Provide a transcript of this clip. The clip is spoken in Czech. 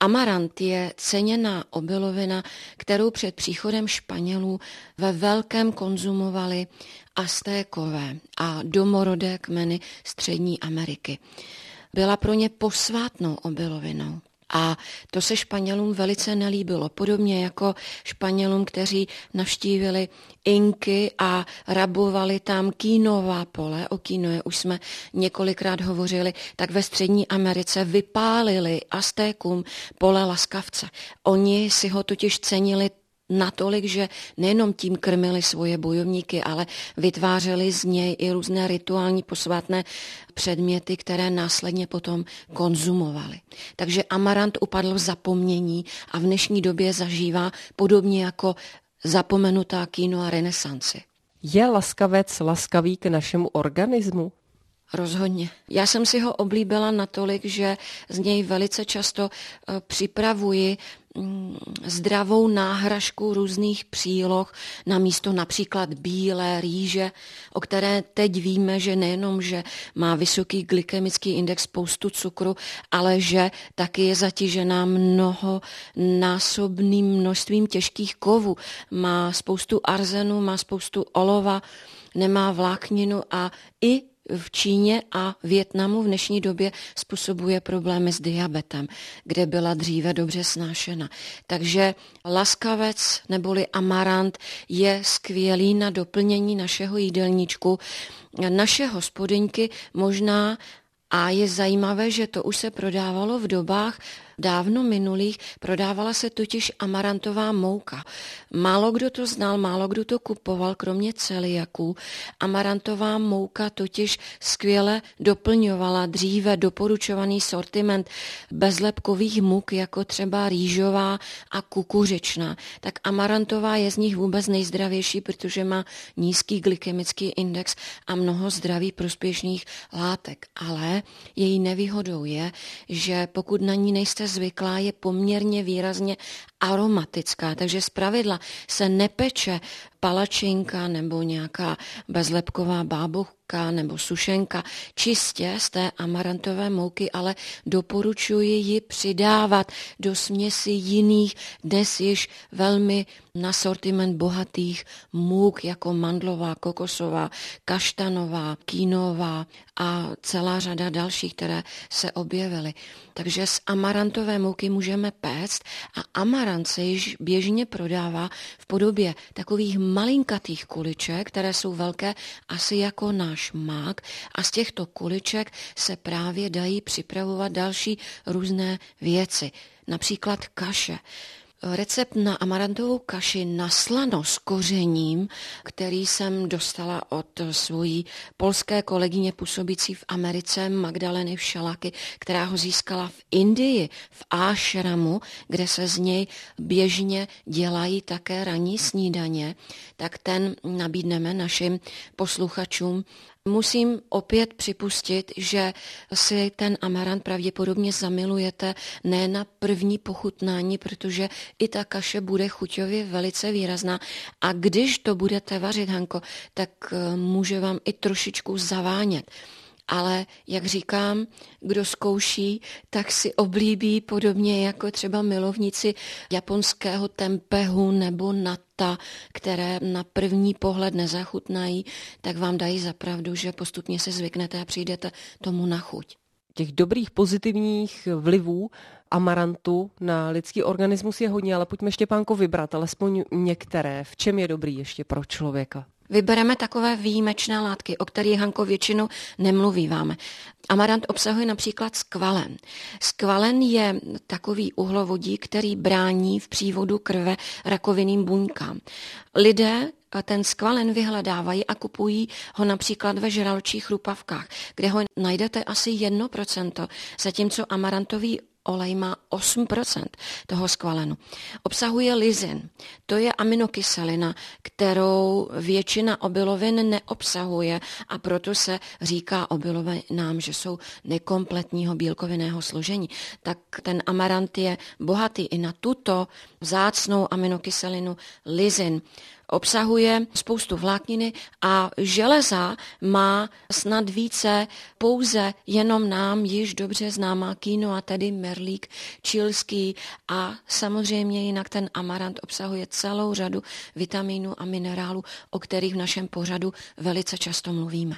Amarant je ceněná obilovina, kterou před příchodem Španělů ve velkém konzumovali Aztékové a domorodé kmeny Střední Ameriky. Byla pro ně posvátnou obilovinou. A to se Španělům velice nelíbilo. Podobně jako Španělům, kteří navštívili Inky a rabovali tam kínová pole, o kínoje už jsme několikrát hovořili, tak ve Střední Americe vypálili Aztékům pole laskavce. Oni si ho totiž cenili natolik, že nejenom tím krmili svoje bojovníky, ale vytvářeli z něj i různé rituální posvátné předměty, které následně potom konzumovali. Takže amarant upadl v zapomnění a v dnešní době zažívá podobně jako zapomenutá kino a renesanci. Je laskavec laskavý k našemu organismu? Rozhodně. Já jsem si ho oblíbila natolik, že z něj velice často eh, připravuji Mm, zdravou náhražku různých příloh na místo například bílé rýže, o které teď víme, že nejenom, že má vysoký glykemický index, spoustu cukru, ale že taky je zatížená mnoho násobným množstvím těžkých kovů. Má spoustu arzenu, má spoustu olova, nemá vlákninu a i v Číně a Větnamu v dnešní době způsobuje problémy s diabetem, kde byla dříve dobře snášena. Takže laskavec neboli amarant je skvělý na doplnění našeho jídelníčku. Naše hospodyňky možná a je zajímavé, že to už se prodávalo v dobách dávno minulých, prodávala se totiž amarantová mouka. Málo kdo to znal, málo kdo to kupoval, kromě celiaků. Amarantová mouka totiž skvěle doplňovala dříve doporučovaný sortiment bezlepkových muk, jako třeba rýžová a kukuřičná. Tak amarantová je z nich vůbec nejzdravější, protože má nízký glykemický index a mnoho zdraví prospěšných látek. Ale její nevýhodou je, že pokud na ní nejste zvyklá, je poměrně výrazně aromatická, takže zpravidla se nepeče palačinka nebo nějaká bezlepková bábovka nebo sušenka čistě z té amarantové mouky, ale doporučuji ji přidávat do směsi jiných, dnes již velmi na sortiment bohatých můk, jako mandlová, kokosová, kaštanová, kínová a celá řada dalších, které se objevily. Takže z amarantové mouky můžeme péct a amarant se již běžně prodává v podobě takových malinkatých kuliček, které jsou velké asi jako náš mák a z těchto kuliček se právě dají připravovat další různé věci, například kaše recept na amarantovou kaši na slano s kořením, který jsem dostala od svojí polské kolegyně působící v Americe Magdaleny Všalaky, která ho získala v Indii, v Ášramu, kde se z něj běžně dělají také ranní snídaně, tak ten nabídneme našim posluchačům Musím opět připustit, že si ten amarant pravděpodobně zamilujete ne na první pochutnání, protože i ta kaše bude chuťově velice výrazná. A když to budete vařit, Hanko, tak eh, může vám i trošičku zavánět ale jak říkám, kdo zkouší, tak si oblíbí podobně jako třeba milovníci japonského tempehu nebo nata, které na první pohled nezachutnají, tak vám dají zapravdu, že postupně se zvyknete a přijdete tomu na chuť. Těch dobrých pozitivních vlivů amarantu na lidský organismus je hodně, ale pojďme Štěpánko vybrat alespoň některé. V čem je dobrý ještě pro člověka? Vybereme takové výjimečné látky, o kterých Hanko většinou nemluvíváme. Amarant obsahuje například skvalen. Skvalen je takový uhlovodík, který brání v přívodu krve rakovinným buňkám. Lidé ten skvalen vyhledávají a kupují ho například ve žraločích chrupavkách, kde ho najdete asi 1%, zatímco amarantový olej má 8% toho skvalenu. Obsahuje lizin. To je aminokyselina, kterou většina obilovin neobsahuje a proto se říká obilovinám, že jsou nekompletního bílkovinného složení. Tak ten amarant je bohatý i na tuto vzácnou aminokyselinu lizin. Obsahuje spoustu vlákniny a železa má snad více pouze jenom nám již dobře známá kíno a tedy merlík čilský a samozřejmě jinak ten amarant obsahuje celou řadu vitaminů a minerálů, o kterých v našem pořadu velice často mluvíme.